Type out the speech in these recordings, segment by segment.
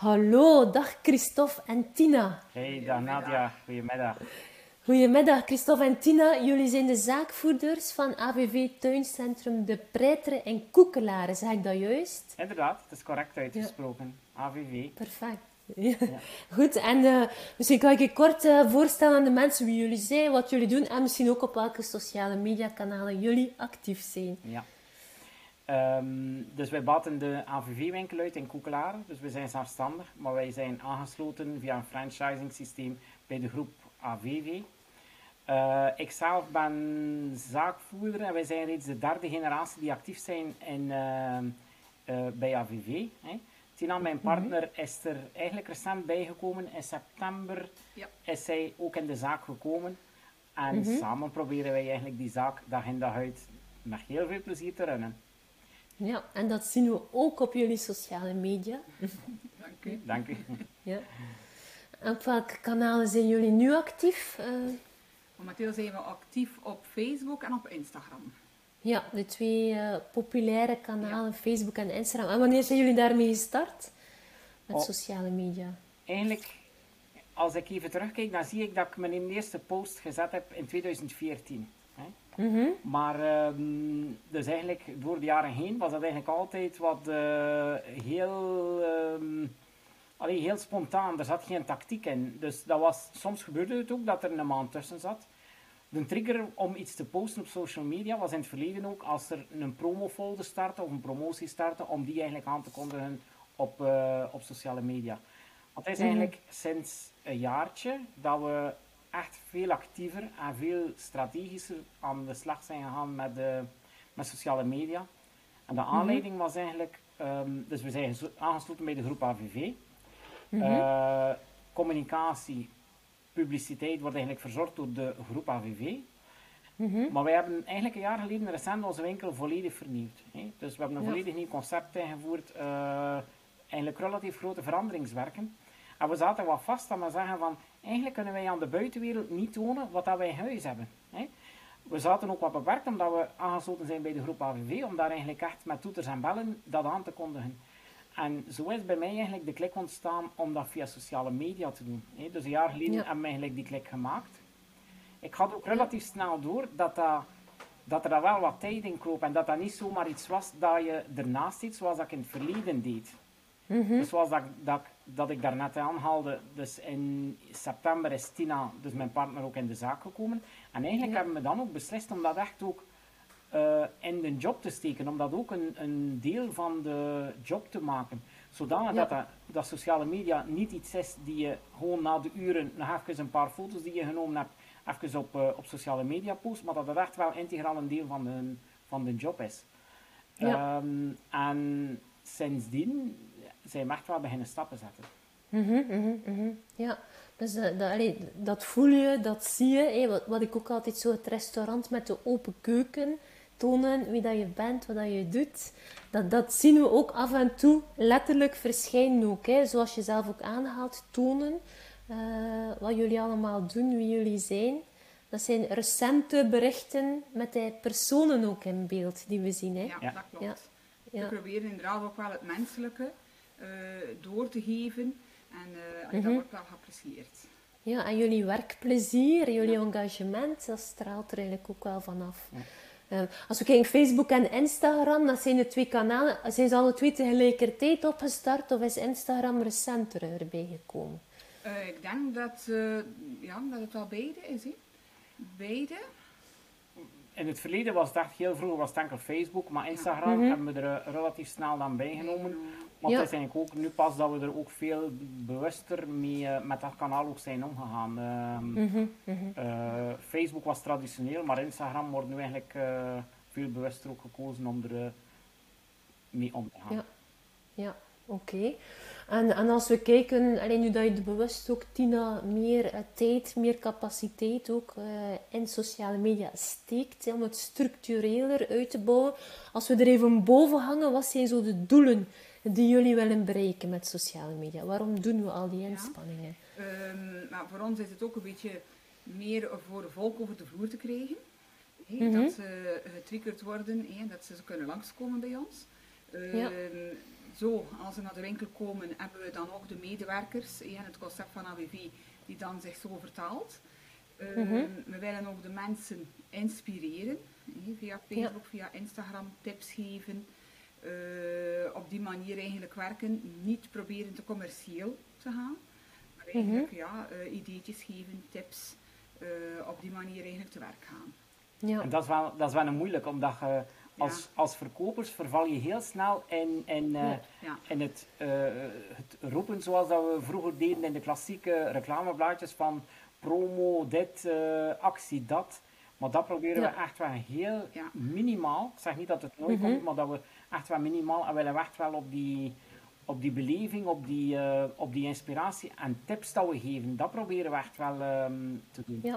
Hallo, dag Christophe en Tina. Hey, dag Nadia. Goedemiddag. Goedemiddag Christophe en Tina. Jullie zijn de zaakvoerders van AVV Tuincentrum De Preitere in Koekelaren. Zeg ik dat juist? Inderdaad, het is correct uitgesproken. AVV. Perfect. Ja. Goed, en uh, misschien kan ik je kort uh, voorstellen aan de mensen wie jullie zijn, wat jullie doen en misschien ook op welke sociale mediakanalen jullie actief zijn. Ja. Um, dus wij baten de AVV-winkel uit in Koekelaren, dus we zijn zelfstandig, maar wij zijn aangesloten via een franchising systeem bij de groep AVV. Uh, ikzelf ben zaakvoerder en wij zijn reeds de derde generatie die actief zijn in, uh, uh, bij AVV. Hè. Tina, mijn mhm. partner, is er eigenlijk recent bijgekomen. In september ja. is zij ook in de zaak gekomen. En mm -hmm. samen proberen wij eigenlijk die zaak dag in dag uit met heel veel plezier te runnen. Ja, en dat zien we ook op jullie sociale media. Dank u. Dank u. Ja. En op welke kanalen zijn jullie nu actief? Uh... Momenteel zijn we actief op Facebook en op Instagram. Ja, de twee uh, populaire kanalen, Facebook en Instagram. En wanneer zijn jullie daarmee gestart? Met oh. sociale media? Eigenlijk, als ik even terugkijk, dan zie ik dat ik mijn eerste post gezet heb in 2014. Mm -hmm. Maar um, dus eigenlijk door de jaren heen was dat eigenlijk altijd wat uh, heel, um, allee, heel spontaan. Er zat geen tactiek in. Dus dat was, soms gebeurde het ook dat er een maand tussen zat. De trigger om iets te posten op social media was in het verleden ook als er een promofolder startte of een promotie startte, om die eigenlijk aan te kondigen op, uh, op sociale media. Want het is mhm. eigenlijk sinds een jaartje dat we echt veel actiever en veel strategischer aan de slag zijn gegaan met, de, met sociale media. En de mhm. aanleiding was eigenlijk, um, dus we zijn aangesloten bij de groep AVV. Mm -hmm. uh, communicatie, publiciteit wordt eigenlijk verzorgd door de groep AVV. Mm -hmm. Maar wij hebben eigenlijk een jaar geleden recent onze winkel volledig vernieuwd. Hè? Dus we hebben een ja. volledig nieuw concept ingevoerd. Uh, eigenlijk relatief grote veranderingswerken. En we zaten wat vast aan we zeggen van, eigenlijk kunnen wij aan de buitenwereld niet tonen wat dat wij in huis hebben. Hè? We zaten ook wat beperkt omdat we aangesloten zijn bij de groep AVV, om daar eigenlijk echt met toeters en bellen dat aan te kondigen. En zo is bij mij eigenlijk de klik ontstaan om dat via sociale media te doen. Hè? Dus een jaar geleden ja. hebben we eigenlijk die klik gemaakt. Ik had ook relatief snel door dat, dat, dat er wel wat tijd in kroop en dat dat niet zomaar iets was dat je ernaast deed zoals dat ik in het verleden deed. Mm -hmm. Dus zoals dat, dat, dat ik daarnet aanhaalde, dus in september is Tina, dus mijn partner, ook in de zaak gekomen. En eigenlijk ja. hebben we dan ook beslist om dat echt ook uh, in de job te steken, om dat ook een, een deel van de job te maken. Zodanig ja. dat, dat, sociale media niet iets is die je gewoon na de uren nog even een paar foto's die je genomen hebt, even op, uh, op sociale media post, maar dat het echt wel integraal een deel van de, van de job is. Ja. Um, en sindsdien we echt wel beginnen stappen zetten. Mm -hmm, mm -hmm. Ja, dus uh, dat, allee, dat voel je, dat zie je. Hey, wat, wat, ik ook altijd zo, het restaurant met de open keuken, tonen wie dat je bent, wat dat je doet. Dat, dat zien we ook af en toe letterlijk verschijnen ook. Hè. Zoals je zelf ook aanhaalt, tonen uh, wat jullie allemaal doen, wie jullie zijn. Dat zijn recente berichten met de personen ook in beeld die we zien. Hè. Ja, dat klopt. Ja. Ja. We proberen inderdaad ook wel het menselijke door te geven. En uh, mm -hmm. dat wordt wel geapprecieerd. Ja, en jullie werkplezier, jullie ja. engagement, dat straalt er eigenlijk ook wel vanaf. Ja. Uh, als we kijken Facebook en Instagram, dat zijn de twee kanalen. Zijn ze alle twee tegelijkertijd opgestart of is Instagram recenter erbij gekomen? Uh, ik denk dat, ja, dat het wel beide is. He. Beide. In het verleden was het heel vroeger was het enkel Facebook, maar Instagram mm -hmm. hebben we er relatief snel dan bijgenomen. Maar het is eigenlijk ook nu pas dat we er ook veel bewuster mee uh, met dat kanaal ook zijn omgegaan. Uh, -hmm, mm -hmm. Uh, Facebook was traditioneel, maar Instagram wordt nu eigenlijk uh, veel bewuster ook gekozen om er mee om te gaan. Ja, ja oké. Okay. En, en als we kijken, alleen nu dat je bewust ook Tina meer tijd, meer capaciteit ook in sociale media steekt, om het structureler uit te bouwen. Als we er even boven hangen, wat zijn zo de doelen die jullie willen bereiken met sociale media? Waarom doen we al die inspanningen? Ja. Um, maar voor ons is het ook een beetje meer voor de volk over de vloer te krijgen. Mm -hmm. Dat ze getriggerd worden, dat ze kunnen langskomen bij ons. Um, ja. zo, als ze naar de winkel komen, hebben we dan ook de medewerkers het concept van AWV die dan zich zo vertaalt. Ehm, Mhm. We willen ook de mensen inspireren, via Facebook, via Instagram, tips geven. Eh, op die manier eigenlijk werken, niet proberen te commercieel te gaan, maar eigenlijk ja, eh, ideetjes geven, tips, eh, op die manier eigenlijk te werk gaan. Ja. En dat is wel, dat is wel een moeilijk, omdat je als, als verkopers verval je heel snel in, in, eh, Ja. Ja. in het, eh, het roepen zoals dat we vroeger deden in de klassieke reclameblaadjes van promo, dit, eh, actie, dat. Maar dat proberen Ja. we echt wel heel Ja. minimaal. Ik zeg niet dat het nooit Mhm. komt, maar dat we echt wel minimaal en willen we echt wel op die, op die beleving, op die, eh, op die inspiratie en tips dat we geven. Dat proberen we echt wel ehm, te doen. Ja.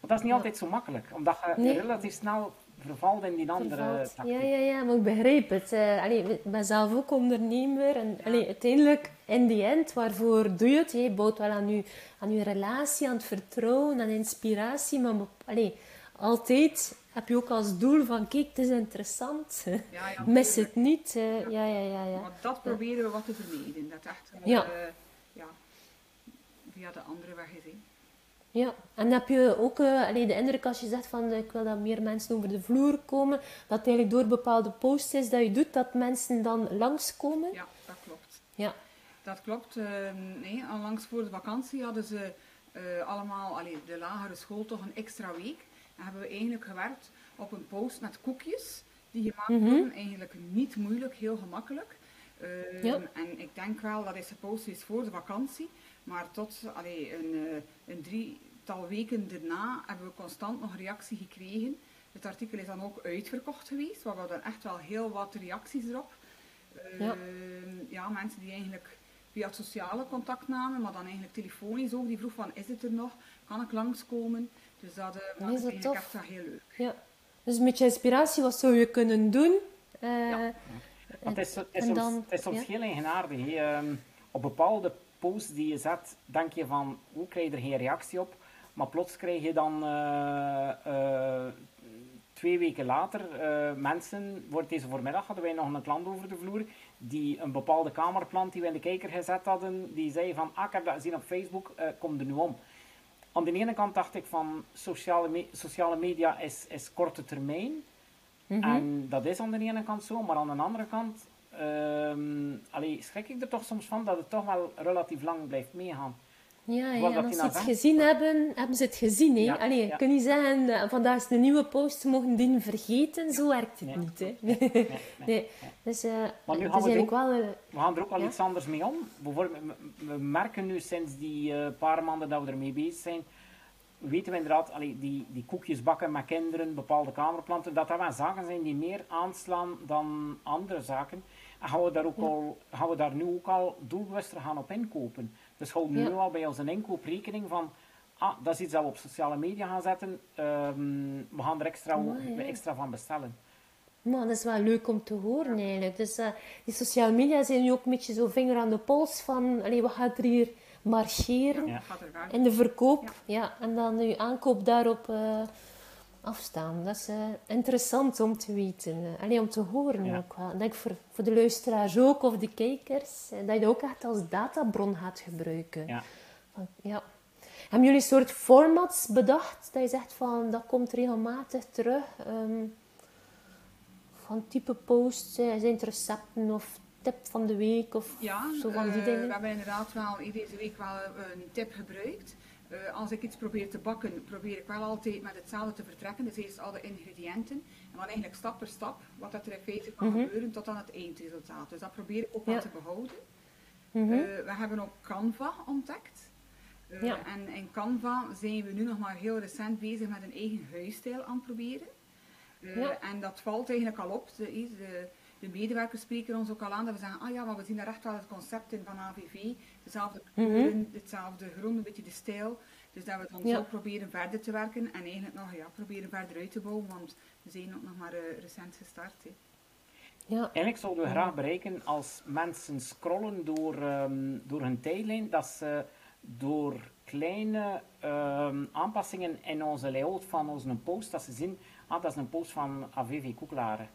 Maar dat is niet Ja. altijd zo makkelijk, omdat je Nee. relatief snel vervalt in die andere tactiek. Ja, ja, ja, maar ik begrijp het. Allee, ik ben zelf ook ondernemer. En allee, uiteindelijk, in die end, waarvoor doe je het? Je bouwt wel aan je, aan je relatie, aan het vertrouwen, aan inspiratie. Maar allee, altijd heb je ook als doel van, kijk, het is interessant. Ja, ja, Mis het niet. ja, ja, ja. ja. Maar dat proberen we wat te vermijden. Dat echt eh, Ja. ja, via de andere weg is. Ja, en heb je ook allee, de indruk als je zegt van eh, ik wil dat meer mensen over de vloer komen, dat eigenlijk door bepaalde posts is dat je doet, dat mensen dan langskomen? Ja, dat klopt. Ja. Dat klopt. nee, onlangs voor de vakantie hadden ze allemaal, allee, de lagere school, toch een extra week. En hebben we eigenlijk gewerkt op een post met koekjes die gemaakt worden. Eigenlijk niet moeilijk, heel gemakkelijk. Eh, Ja. En ik denk wel dat deze post is voor de vakantie. Maar tot allee, een, eh, een drietal weken daarna hebben we constant nog reactie gekregen. Het artikel is dan ook uitverkocht geweest. We hadden echt wel heel wat reacties erop. Ja. Ehm, ja, mensen die eigenlijk via het sociale contact namen, maar dan eigenlijk telefonisch ook. Die vroeg van, is het er nog? Kan ik langskomen? Dus dat uh, Nee, was is dat tof? echt wel heel leuk. Ja. Dus een beetje inspiratie, wat zou je kunnen doen? Eh, Ja. Want het is, het is En soms, dan- het is soms ja. heel eigenaardig. Ehm, op bepaalde posts die je zet, denk je van, hoe krijg je er geen reactie op? Maar plots krijg je dan eh, eh, twee weken later eh, mensen, voor deze voormiddag hadden wij nog een klant over de vloer, die een bepaalde kamerplant die we in de kijker gezet hadden, die zei van, ah, ik heb dat gezien op Facebook, eh, kom er nu om. Aan de ene kant dacht ik van, sociale, me- sociale media is, is korte termijn. mhm. En dat is aan de ene kant zo, maar aan de andere kant allee, schrik ik er toch soms van dat het toch wel relatief lang blijft meegaan. Ja, ja, en als ze het zegt. gezien hebben, hebben ze het gezien. Hè? Ja, Allee, je niet zeggen, eh, vandaag is een nieuwe post, mogen die vergeten. Zo werkt het Nee. niet. Hè? Nee, nee, nee. Nee. Dus Maar nu het gaan we ook- wel... eh, We gaan er ook wel iets anders mee om. Bijvoorbeeld, we- merken nu sinds die paar maanden dat we ermee bezig zijn, weten we inderdaad, allee, die, die koekjes bakken met kinderen, bepaalde kamerplanten, dat dat wel zaken zijn die meer aanslaan dan andere zaken. En gaan we daar, ook al, gaan we daar nu ook al doelbewuster gaan op inkopen. Dus houden we Ja. nu al bij onze inkooprekening van, ah, dat is iets dat we op sociale media gaan zetten, ehm, we gaan er extra, ja. extra van bestellen. Maar dat is wel leuk om te horen eigenlijk. Dus eh, die sociale media zijn nu ook een beetje zo vinger aan de pols van allee, wat gaat er hier marcheren Ja. In de verkoop. Ja. Ja. en dan je aankoop daarop eh, afstaan. Dat is eh, interessant om te weten. eh. Allee, om te horen Ja. ook wel. Ik denk voor, voor de luisteraars ook, of de kijkers, eh, dat je dat ook echt als databron gaat gebruiken. Ja. Van, ja. Hebben jullie een soort formats bedacht dat je zegt van dat komt regelmatig terug? ehm, van type posts, zijn het recepten of tip van de week of Ja, zo van die dingen? we hebben inderdaad wel deze week wel een tip gebruikt. Eh, als ik iets probeer te bakken, probeer ik wel altijd met hetzelfde te vertrekken. Dus eerst alle ingrediënten en dan eigenlijk stap per stap wat dat er in feite kan Mhm. gebeuren tot aan het eindresultaat. Dus dat probeer ik ook wel Ja. te behouden. Mhm. Eh, we hebben ook Canva ontdekt. Eh, Ja. En in Canva zijn we nu nog maar heel recent bezig met een eigen huisstijl aan het proberen. Ja. En dat valt eigenlijk al op. De, de, de medewerkers spreken ons ook al aan dat we zeggen, ah ja, maar we zien daar echt wel het concept in van AVV. Dezelfde kleuren, hetzelfde grond, een beetje de stijl. Dus dat we dan Ja. zo proberen verder te werken en eigenlijk nog ja, proberen verder uit te bouwen, want we zijn ook nog maar eh, recent gestart. hè. Ja, Eigenlijk zouden we graag bereiken als mensen scrollen door, ehm, door hun tijdlijn, dat ze door kleine ehm, aanpassingen in onze layout van onze post, dat ze zien, ah, dat is een post van AVV Koeklaren.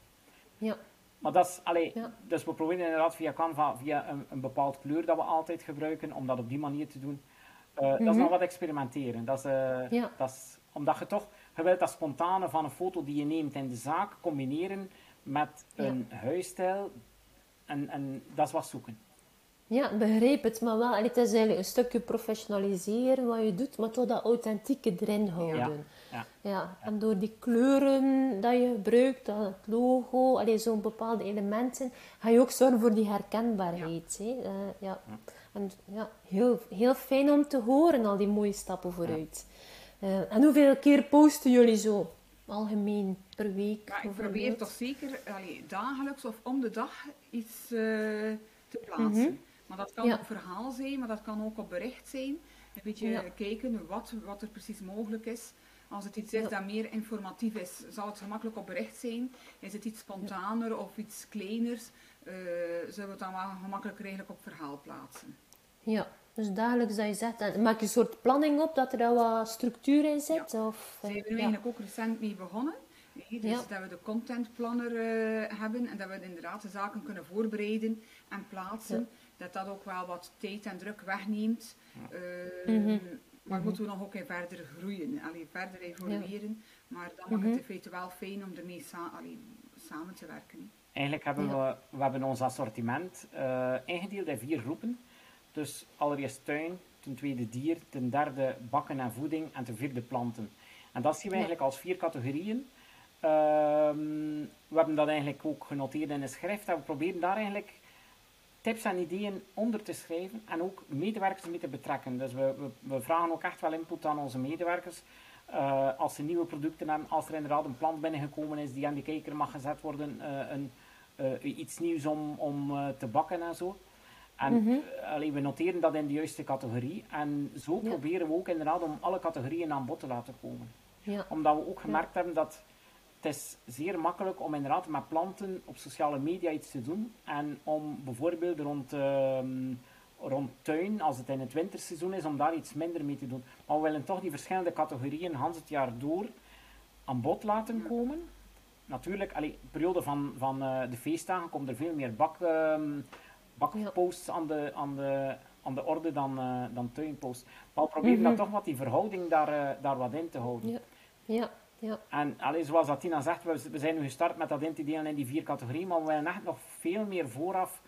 ja. Maar dat is, allee, dus we proberen inderdaad via Canva, via een, een bepaald kleur dat we altijd gebruiken, om dat op die manier te doen. Uh, Dat is nog mhm. wat experimenteren. Dat is, uh, dat is, omdat je toch, je wilt dat spontane van een foto die je neemt in de zaak combineren met een huisstijl. En, en dat is wat zoeken. Ja, begrijp het, maar wel, het is eigenlijk een stukje professionaliseren wat je doet, maar toch dat authentieke erin houden. Ja. ja. En door die kleuren dat je gebruikt, dat logo, zo'n bepaalde elementen, ga je ook zorgen voor die herkenbaarheid. Ja. Hè? Uh, ja. En ja, heel, heel fijn om te horen, al die mooie stappen vooruit. Uh, en hoeveel keer posten jullie zo? Algemeen, per week? Ja, ik probeer toch zeker allee, dagelijks of om de dag iets uh, te plaatsen. Mhm. Maar dat kan op verhaal zijn, maar dat kan ook op bericht zijn. Een beetje kijken wat, wat er precies mogelijk is. Als het iets is dat meer informatief is, zal het gemakkelijk op bericht zijn. Is het iets spontaner of iets kleiners, uh, zullen we het dan wel gemakkelijker eigenlijk op verhaal plaatsen. Ja, dus dagelijks dat je zegt, maak je een soort planning op dat er daar wat structuur in zit? Ja. Of, Daar zijn we eigenlijk ook recent mee begonnen. dus dat we de contentplanner uh, hebben en dat we inderdaad de zaken kunnen voorbereiden en plaatsen dat dat ook wel wat tijd en druk wegneemt. Uh, Maar moeten we nog ook in verder groeien, allee, verder evolueren. Maar dan mag het mhm. in feite wel fijn om ermee sa samen te werken. Eigenlijk hebben we, we hebben ons assortiment uh, ingedeeld in vier groepen. Dus allereerst tuin, ten tweede dier, ten derde bakken en voeding en ten vierde planten. En dat zien we eigenlijk als vier categorieën. Ehm, we hebben dat eigenlijk ook genoteerd in een schrift en we proberen daar eigenlijk tips en ideeën onder te schrijven en ook medewerkers mee te betrekken. Dus we, we, we vragen ook echt wel input aan onze medewerkers. Uh, als ze nieuwe producten hebben, als er inderdaad een plant binnengekomen is die aan de kijker mag gezet worden, uh, een, uh, iets nieuws om, om te bakken en zo. En mm -hmm. we noteren dat in de juiste categorie. En zo proberen we ook inderdaad om alle categorieën aan bod te laten komen. Ja. Omdat we ook gemerkt hebben dat het is zeer makkelijk om inderdaad met planten op sociale media iets te doen. En om bijvoorbeeld rond, uh, rond tuin, als het in het winterseizoen is, om daar iets minder mee te doen. Maar we willen toch die verschillende categorieën Hans het jaar door aan bod laten komen. Natuurlijk, allee, de periode van, van uh, de feestdagen komt er veel meer bak, uh, bakposts aan, de, aan, de, aan de orde dan, uh, dan tuinposts. Maar we proberen mm dan toch wat die verhouding daar, uh, daar wat in te houden. Ja. ja. Ja. En allee, zoals Atina zegt, we, we zijn nu gestart met dat in te delen in die vier categorieën, maar we willen echt nog veel meer vooraf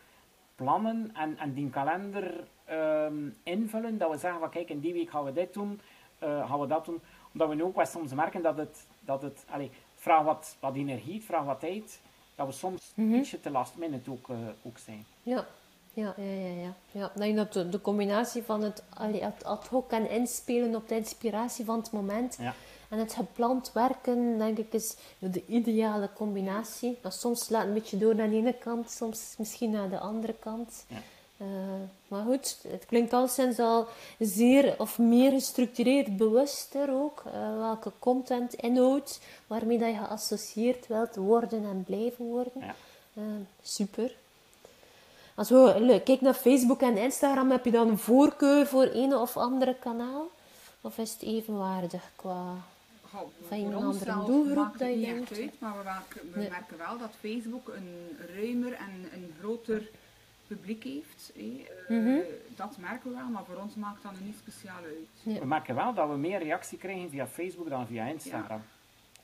plannen en, en die kalender um, invullen. Dat we zeggen van kijk, in die week gaan we dit doen, uh, gaan we dat doen. Omdat we nu ook wel soms merken dat het, dat het allee, vraagt wat, wat energie, het vraagt wat tijd, dat we soms mm -hmm. ietsje te last minute ook, uh, ook zijn. Ja. Ja, ja, ja, ja. ja. Denk dat de, de combinatie van het, allee, het ad hoc en inspelen op de inspiratie van het moment ja en het gepland werken, denk ik, is de ideale combinatie. Dat soms laat een beetje door naar de ene kant, soms misschien naar de andere kant. Ja. Uh, maar goed, het klinkt al sinds al zeer of meer gestructureerd, bewuster ook. Uh, welke content, inhoud, waarmee dat je geassocieerd wilt worden en blijven worden. Ja. Uh, super. Als we kijken naar Facebook en Instagram, heb je dan een voorkeur voor een of andere kanaal? Of is het evenwaardig qua van een andere doelgroep dat je niet uit, maar we, merken, we merken wel dat Facebook een ruimer en een groter publiek heeft. Mm dat merken we wel, maar voor ons maakt dat niet speciaal uit. We merken wel dat we meer reactie krijgen via Facebook dan via Instagram.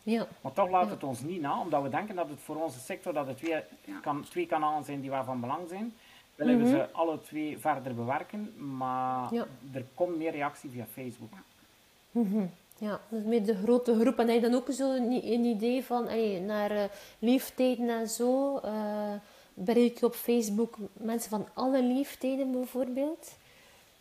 Ja. Maar toch laat het ons niet na, omdat we denken dat het voor onze sector dat het twee, kan, twee kanalen zijn die van belang zijn. Willen we mhm. ze alle twee verder bewerken, maar er komt meer reactie via Facebook. Mm ja, dus met de grote groep. En heb je dan ook zo een, idee van allee, naar uh, leeftijden en zo? Uh, bereik je op Facebook mensen van alle leeftijden bijvoorbeeld?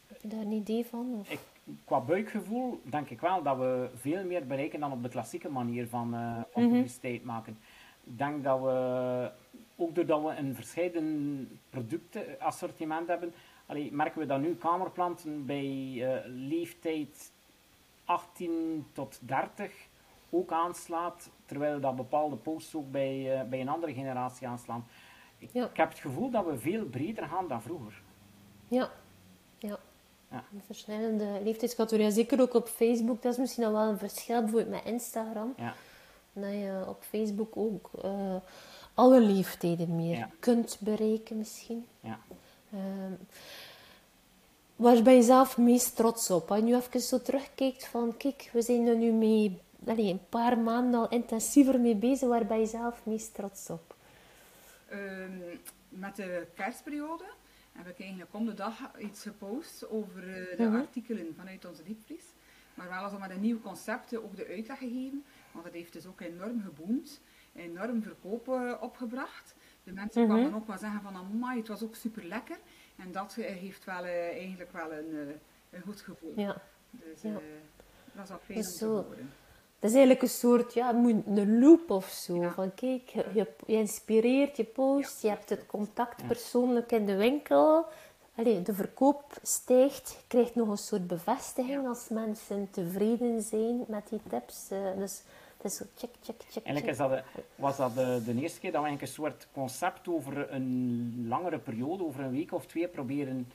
Heb je daar een idee van? Of? Ik, qua buikgevoel denk ik wel dat we veel meer bereiken dan op de klassieke manier van, uh, publiciteit maken. Ik denk dat we, ook doordat we een verscheiden productenassortiment hebben, allee, merken we dat nu kamerplanten bij leeftijd 18 tot 30 ook aanslaat, terwijl dat bepaalde posts ook bij, uh, bij een andere generatie aanslaan. Ik, ja. ik, heb het gevoel dat we veel breder gaan dan vroeger. Ja, ja. ja. Verschillende leeftijdscategorieën, zeker ook op Facebook. Dat is misschien al wel een verschil bijvoorbeeld met Instagram. Ja. Dat je op Facebook ook uh, alle leeftijden meer kunt bereiken misschien. Ja. Uh, waar ben je zelf meest trots op? Als je nu even zo terugkijkt van, kijk, we zijn er nu mee, allez, een paar maanden al intensiever mee bezig. Waar ben je zelf meest trots op? Ehm, met de kerstperiode heb ik eigenlijk om de dag iets gepost over uh, de mhm. artikelen vanuit onze diepvries. Maar wel als met een nieuw concept ook de uitleg gegeven. Want dat heeft dus ook enorm geboomd. Enorm verkoop uh, opgebracht. De mensen -hmm. kwamen ook wel zeggen van, amai, het was ook super lekker. En dat uh, heeft wel eigenlijk wel een, een goed gevoel. Ja. Dus ja. dat is al fijn om te horen. Dat is eigenlijk een soort, ja, een loop of zo. Van kijk, je, je, inspireert, je post, je hebt het contact persoonlijk in de winkel. Allee, de verkoop stijgt, je krijgt nog een soort bevestiging als mensen tevreden zijn met die tips. Uh, dus het is zo check, check, check. Eigenlijk is dat was dat de, de, eerste keer dat we een soort concept over een langere periode, over een week of twee, proberen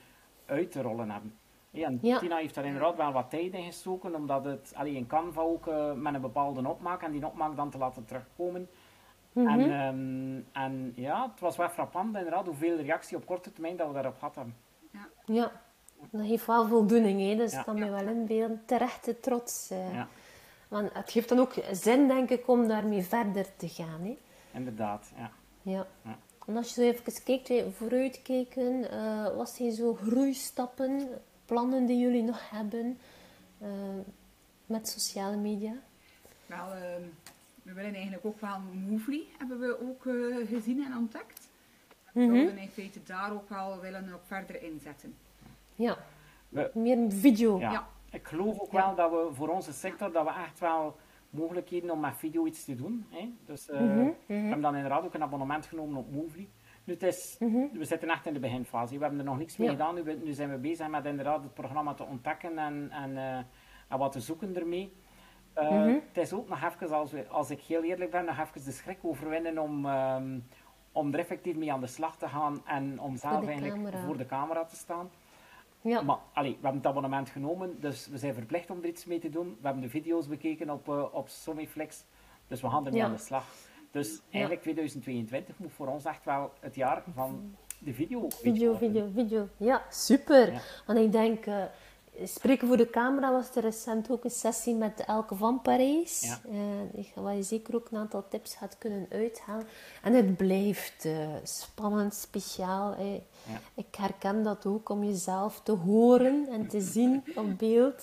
uit te rollen hebben. Ja, en Tina heeft daar inderdaad wel wat tijd in gestoken, omdat het alleen in Canva ook uh, met een bepaalde opmaak en die opmaak dan te laten terugkomen. en, mhm. ehm, en ja, het was wel frappant inderdaad hoeveel reactie op korte termijn dat we daarop hadden. Ja, ja. dat geeft wel voldoening, hè? dus ja. kan je wel inbeelden. Terechte trots. Uh. Ja. Want het geeft dan ook zin, denk ik, om daarmee verder te gaan. Hè? Inderdaad, ja. ja. En als je zo even kijkt, vooruitkijken, uh, wat zijn zo groeistappen plannen die jullie nog hebben uh, met sociale media? Wel, uh, we willen eigenlijk ook wel Movely hebben we ook uh, gezien en ontdekt. Mm -hmm. We willen in feite daar ook wel willen op verder inzetten. Ja, we, meer video. Ja. ja. Ik geloof ook ja. wel dat we voor onze sector dat we echt wel mogelijkheden om met video iets te doen. Hè? Dus mm -hmm. we hebben dan inderdaad ook een abonnement genomen op Movely. Nu, het is, mm We zitten echt in de beginfase. We hebben er nog niks mee gedaan. Nu, nu, zijn we bezig met inderdaad het programma te ontdekken en, en, uh, en wat te zoeken ermee. Uh, mm -hmm. Het is ook nog even, als, we, als ik heel eerlijk ben, nog even de schrik overwinnen om, um, om er effectief mee aan de slag te gaan en om zelf eigenlijk camera. voor de camera te staan. Ja. Maar allee, we hebben het abonnement genomen, dus we zijn verplicht om er iets mee te doen. We hebben de video's bekeken op, uh, op Somiflex, dus we gaan ermee ja. aan de slag. Dus eigenlijk 2022 moet voor ons echt wel het jaar van de video. Video, video, video. Ja, super. Want ik denk, uh, spreken voor de camera was er recent ook een sessie met Elke van Parijs. Ja. Uh, waar je zeker ook een aantal tips gaat kunnen uithalen. En het blijft uh, spannend, speciaal. Ja. Ik herken dat ook om jezelf te horen en te zien op beeld.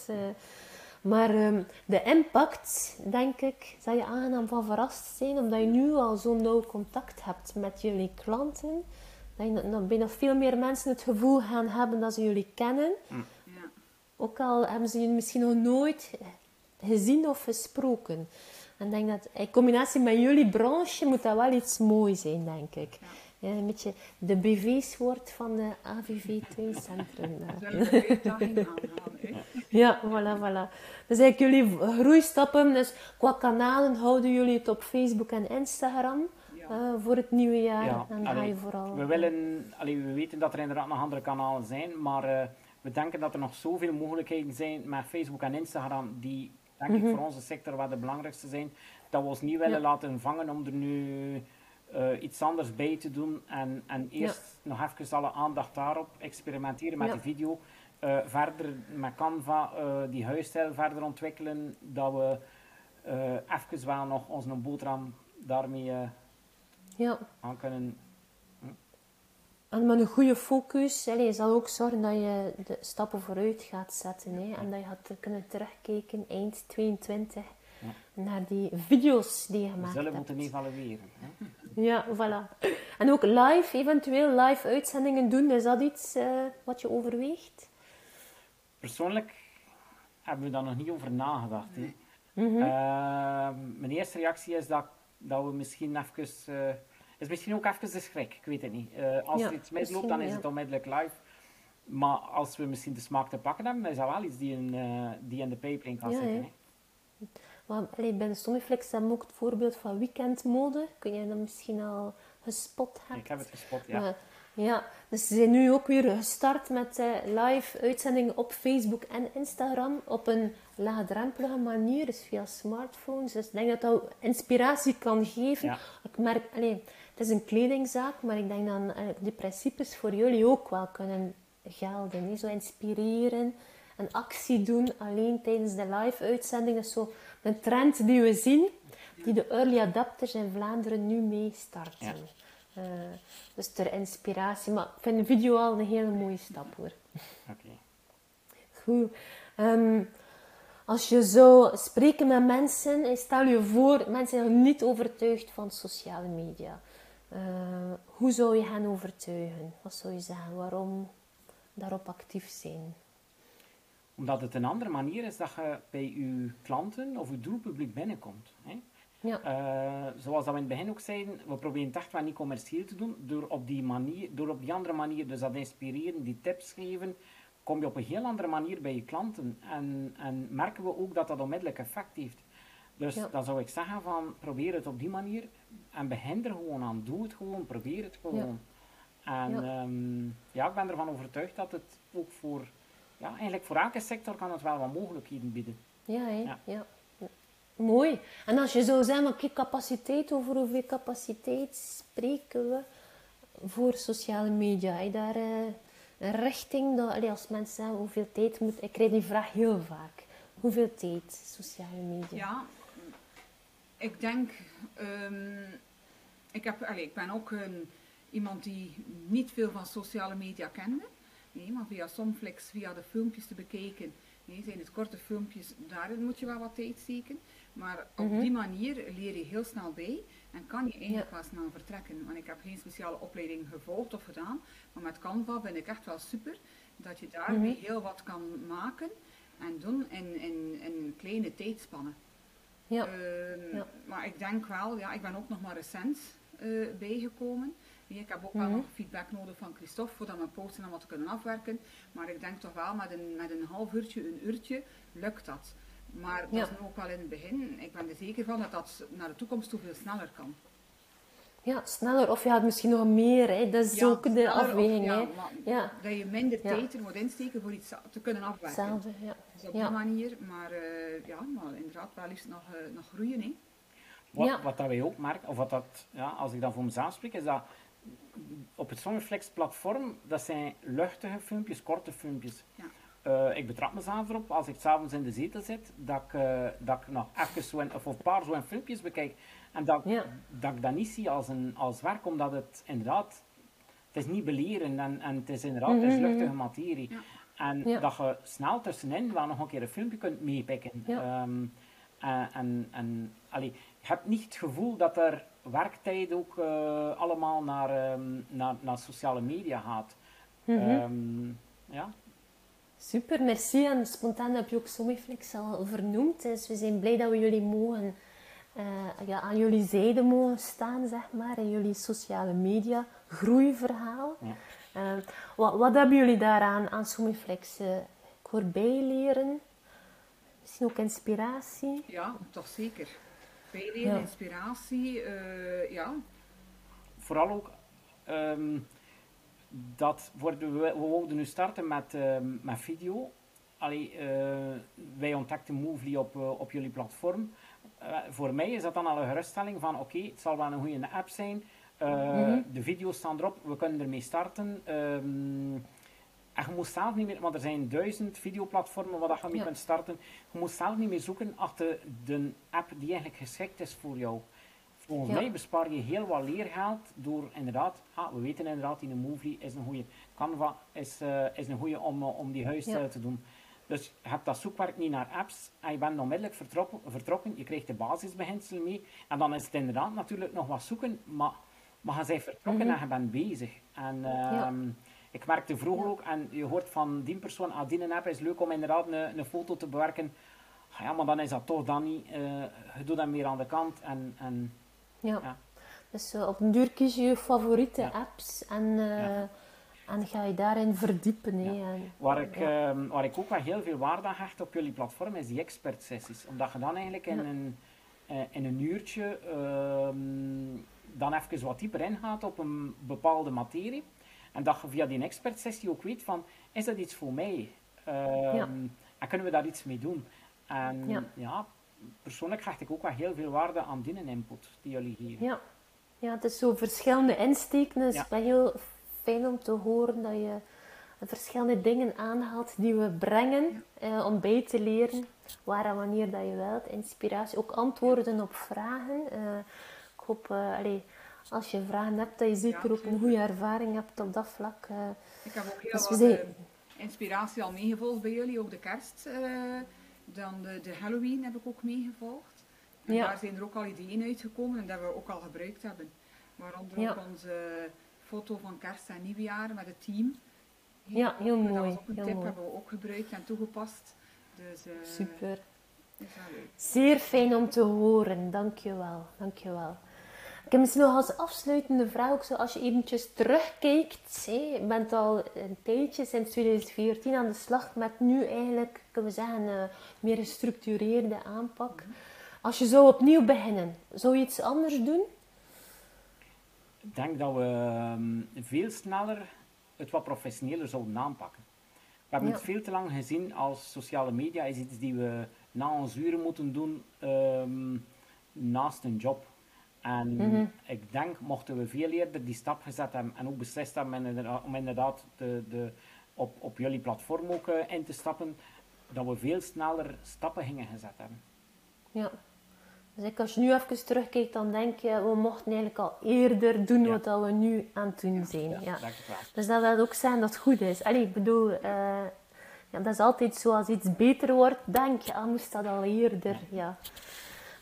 Maar um, de impact, denk ik, zal je aangenaam van verrast zijn, omdat je nu al zo'n nauw contact hebt met jullie klanten. Dat je nog bijna veel meer mensen het gevoel gaan hebben dat ze jullie kennen. Mm. Ook al hebben ze je misschien nog nooit gezien of gesproken. En ik denk dat in combinatie met jullie branche moet dat wel iets moois zijn, denk ik. Ja. Ja, een beetje de BV-soort van de AVV Tuincentrum. ja, voilà, voilà. Dus eigenlijk jullie groeistappen, dus qua kanalen houden jullie het op Facebook en Instagram uh, voor het nieuwe jaar. Ja, dan allee, ga je vooral... We, willen, allee, we weten dat er inderdaad nog andere kanalen zijn, maar uh, we denken dat er nog zoveel mogelijkheden zijn met Facebook en Instagram die, denk mm -hmm. ik, Mhm. voor onze sector wel de belangrijkste zijn, dat we ons niet willen Ja. laten vangen om er nu uh, iets anders bij te doen en, en eerst nog even alle aandacht daarop, experimenteren met Ja. de video, uh, verder met Canva uh, die huisstijl verder ontwikkelen, dat we even wel nog onze boterham daarmee Ja, aan kunnen. En met een goede focus je zal ook zorgen dat je de stappen vooruit gaat zetten. Hè, en dat je gaat kunnen terugkijken eind 22 Ja. naar die video's die je We gemaakt zullen hebt. moeten evalueren. Hè? Ja, voilà. En ook live, eventueel live uitzendingen doen, is dat iets eh, wat je overweegt? Persoonlijk hebben we daar nog niet over nagedacht. Hè. Mhm. Uh, mijn eerste reactie is dat, dat we misschien even. Uh, is misschien ook even de schrik, ik weet het niet. Uh, als Ja, er iets misloopt, dan is ja. het onmiddellijk live. Maar als we misschien de smaak te pakken hebben, is dat wel iets die in, uh, die in de pipeline kan Ja, zitten. Maar allee, bij de Stomiflex hebben we ook het voorbeeld van weekendmode. Kun jij dat misschien al gespot hebben? Ik heb het gespot, ja. Maar Ja, dus ze zijn nu ook weer gestart met uh, live uitzendingen op Facebook en Instagram op een laagdrempelige manier, dus via smartphones. Dus ik denk dat dat inspiratie kan geven. Ik merk, allez, het is een kledingzaak, maar ik denk dat uh, de principes voor jullie ook wel kunnen gelden. Hè? Zo inspireren, een actie doen alleen tijdens de live uitzending. Dat is zo een trend die we zien, die de early adapters in Vlaanderen nu meestarten. Ja. Uh, dus ter inspiratie. Maar ik vind de video al een hele mooie stap hoor. Oké. Goed. Ehm, als je zou spreken met mensen, stel je voor, mensen zijn niet overtuigd van sociale media. Uh, hoe zou je hen overtuigen? Wat zou je zeggen? Waarom daarop actief zijn? Omdat het een andere manier is dat je bij je klanten of je doelpubliek binnenkomt. Hè? Ja. Uh, zoals dat we in het begin ook zeiden, we proberen het echt wel niet commercieel te doen. Door op die, manier, door op die andere manier, dus dat inspireren, die tips geven, kom je op een heel andere manier bij je klanten. En, en merken we ook dat dat onmiddellijk effect heeft. Dus dan zou ik zeggen van, probeer het op die manier en begin er gewoon aan. Doe het gewoon, probeer het gewoon. En ja. Ehm, ja, ik ben ervan overtuigd dat het ook voor, ja, eigenlijk voor elke sector kan het wel wat mogelijkheden bieden. Ja, hè? ja. Mooi. En als je zou zeggen, oké, capaciteit, over hoeveel capaciteit spreken we voor sociale media? Heb je daar uh, een richting? Dat, allee, als mensen zeggen, hoeveel tijd moet... Ik krijg die vraag heel vaak. Hoeveel tijd, sociale media? Ja, ik denk... Um, ik, heb, allee, ik ben ook een, iemand die niet veel van sociale media kende. Nee, maar via Somflex, via de filmpjes te bekijken... Nee, zijn het korte filmpjes, daarin moet je wel wat tijd steken. Maar op mhm. die manier leer je heel snel bij en kan je eigenlijk ja. wel snel vertrekken. Want ik heb geen speciale opleiding gevolgd of gedaan, maar met Canva vind ik echt wel super dat je daarmee mhm. heel wat kan maken en doen in, in, in kleine tijdspannen. Ja. Ehm, ja. Maar ik denk wel, ja, ik ben ook nog maar recent uh, bijgekomen. Ik heb ook wel mhm. nog feedback nodig van Christophe voordat mijn posten dan wat te kunnen afwerken. Maar ik denk toch wel met een, met een half uurtje, een uurtje, lukt dat. Maar dat is ook wel in het begin. Ik ben er zeker van dat dat naar de toekomst toe veel sneller kan. Ja, sneller. Of je had misschien nog meer. Hè. Dat is ook de afweging. ja, ja, Dat je minder tijd er moet insteken voor iets te kunnen afwerken. Hetzelfde, ja. Dus op die manier. Maar uh, ja, maar inderdaad wel liefst nog, uh, nog groeien. Hè. Wat, wat dat wij ook merken, of wat dat, ja, als ik dan voor mezelf spreek, is dat op het Songflex platform, dat zijn luchtige filmpjes, korte filmpjes. Ja. Uh, ik betrap mezelf erop, als ik s'avonds in de zetel zit, dat ik, uh, dat ik nog even zo een, of een paar zo'n filmpjes bekijk. En dat, dat ik dat niet zie als, een, als werk, omdat het inderdaad, het is niet beleren en, en het is inderdaad, mm -hmm. het is mhm, luchtige materie. Ja. En dat je snel tussenin wel nog een keer een filmpje kunt meepikken. Um, en, en allee, je hebt niet het gevoel dat er werktijd ook allemaal naar, um, naar, naar sociale media gaat. Mm -hmm. um, ja. Super, merci. En spontaan heb je ook Somiflex al vernoemd. Dus we zijn blij dat we jullie mogen, uh, ja, aan jullie zijde mogen staan, zeg maar. In jullie sociale media groeiverhaal. Ja. Uh, wat, wat, hebben jullie daaraan aan Somiflex? Uh, ik hoor bijleren. Misschien ook inspiratie? Ja, toch zeker. Bijleren, ja. inspiratie, ja. Vooral ook... Um, dat worden we, we wilden nu starten met, uh, met video. Allee, uh, wij ontdekten Movely op, uh, op jullie platform. Voor mij is dat dan al een geruststelling van oké, okay, het zal wel een goede app zijn. Mm -hmm. De video's staan erop, we kunnen ermee starten. Um, en je moet zelf niet meer, want er zijn duizend videoplatformen waar je mee ja. kunt starten. Je moet zelf niet meer zoeken achter de app die eigenlijk geschikt is voor jou. Volgens mij bespaar je heel wat leergeld door inderdaad, ah, we weten inderdaad, die movie is een goede. Canva is, uh, is een goede om, uh, om die huis ja. te doen. Dus je hebt dat zoekwerk niet naar apps en je bent onmiddellijk vertrokken, vertrokken. Je krijgt de basisbeginselen mee. En dan is het inderdaad natuurlijk nog wat zoeken, maar, maar je bent vertrokken mm -hmm. en je bent bezig. En uh, ja. ik merkte vroeger ook, en je hoort van die persoon, ah, die app is leuk om inderdaad een, een foto te bewerken. Ah, ja, maar dan is dat toch dan niet. je doet dat meer aan de kant en, en ja. Dus uh, op een duur kies je je favoriete apps en, uh, en ga je daarin verdiepen. En, waar, ik, uh, waar ik ook wel heel veel waarde aan hecht op jullie platform is die expert sessies. Omdat je dan eigenlijk in, een, uh, in een uurtje ehm, dan even wat dieper ingaat op een bepaalde materie. En dat je via die expertsessie ook weet van, is dat iets voor mij? Ehm, Ja. En kunnen we daar iets mee doen? En Ja. persoonlijk hecht ik ook wel heel veel waarde aan die input die jullie geven. Ja. ja, het is zo verschillende insteken. Dus wel heel fijn om te horen dat je verschillende dingen aanhaalt die we brengen eh, om bij te leren waar en wanneer dat je wilt. Inspiratie, ook antwoorden op vragen. Eh, ik hoop, eh, allee, als je vragen hebt, dat je zeker ook een goede ervaring hebt op dat vlak. Ik heb ook heel Dus wat zijn- inspiratie al meegevolgd bij jullie, ook de kerst. dan de, de Halloween heb ik ook meegevolgd. En Ja. daar zijn er ook al ideeën uitgekomen en dat we ook al gebruikt hebben. Waaronder Ja. ook onze foto van kerst en nieuwjaar met het team. Ja, heel Dat mooi, was ook een heel tip, mooi. hebben we ook gebruikt en toegepast. Dus, eh, Super. is wel leuk. Zeer fijn om te horen. Dankjewel. Dankjewel. Ik heb misschien nog als afsluitende vraag, ook zo als je eventjes terugkijkt. Hè, je bent al een tijdje, sinds 2014, aan de slag met nu eigenlijk, kunnen we zeggen, een meer gestructureerde aanpak. Als je zou opnieuw beginnen, zou je iets anders doen? Ik denk dat we ehm, veel sneller het wat professioneler zouden aanpakken. We hebben Ja. het veel te lang gezien als sociale media is iets die we na ons uren moeten doen ehm, naast een job. En Mhm. ik denk, mochten we veel eerder die stap gezet hebben en ook beslist hebben om inderdaad, om inderdaad de, de, op, op jullie platform ook eh, in te stappen, dat we veel sneller stappen gingen gezet hebben. Ja. Dus ik, als je nu even terugkijkt, dan denk je, we mochten eigenlijk al eerder doen wat we nu aan het doen zijn. Ja. Dus dat wil ook zeggen dat het goed is. Allee, ik bedoel, eh, ja, dat is altijd zo, als iets beter wordt, denk je, ah, moest dat al eerder. Ja.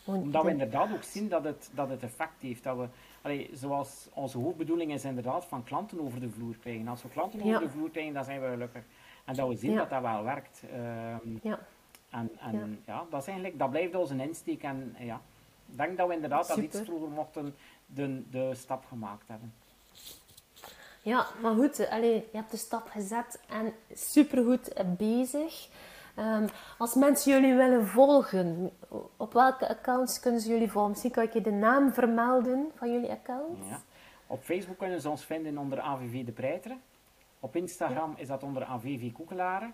Want Omdat we de- inderdaad ook zien dat het, dat het effect heeft. Dat we, allee, zoals onze hoofdbedoeling is inderdaad van klanten over de vloer krijgen. Als we klanten over de vloer krijgen, dan zijn we gelukkig. En dat we zien dat dat wel werkt. Ehm, Ja, en en Ja. ja. dat, is eigenlijk, dat blijft onze insteek. En ja, ik denk dat we inderdaad dat iets vroeger mochten de, de stap gemaakt hebben. ja maar goed, allee, je hebt de stap gezet en supergoed bezig. Ehm, als mensen jullie willen volgen, op welke accounts kunnen ze jullie volgen? Misschien kan ik je de naam vermelden van jullie accounts. Ja. Op Facebook kunnen ze ons vinden onder AVV De Preiteren. Op Instagram is dat onder AVV Koekelaren.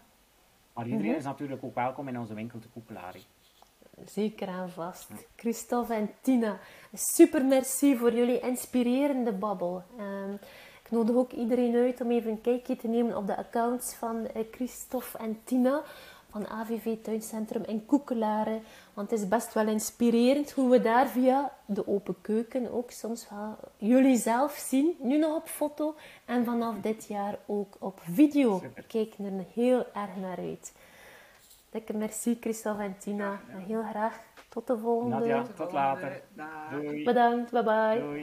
Maar iedereen Mhm. is natuurlijk ook welkom in onze winkel te Koekelaren. Zeker en vast. Christophe en Tina, super merci voor jullie inspirerende babbel. Ehm, ik nodig ook iedereen uit om even een kijkje te nemen op de accounts van eh, Christophe en Tina van AVV Tuincentrum in Koekelaren. Want het is best wel inspirerend hoe we daar via de open keuken ook soms wel jullie zelf zien. Nu nog op foto en vanaf dit jaar ook op video. Super. Ik kijk er heel erg naar uit. Dikke merci Christophe en Tina. En heel graag tot de volgende. Nadia. Tot later. Doei. Bedankt, bye bye. Doei.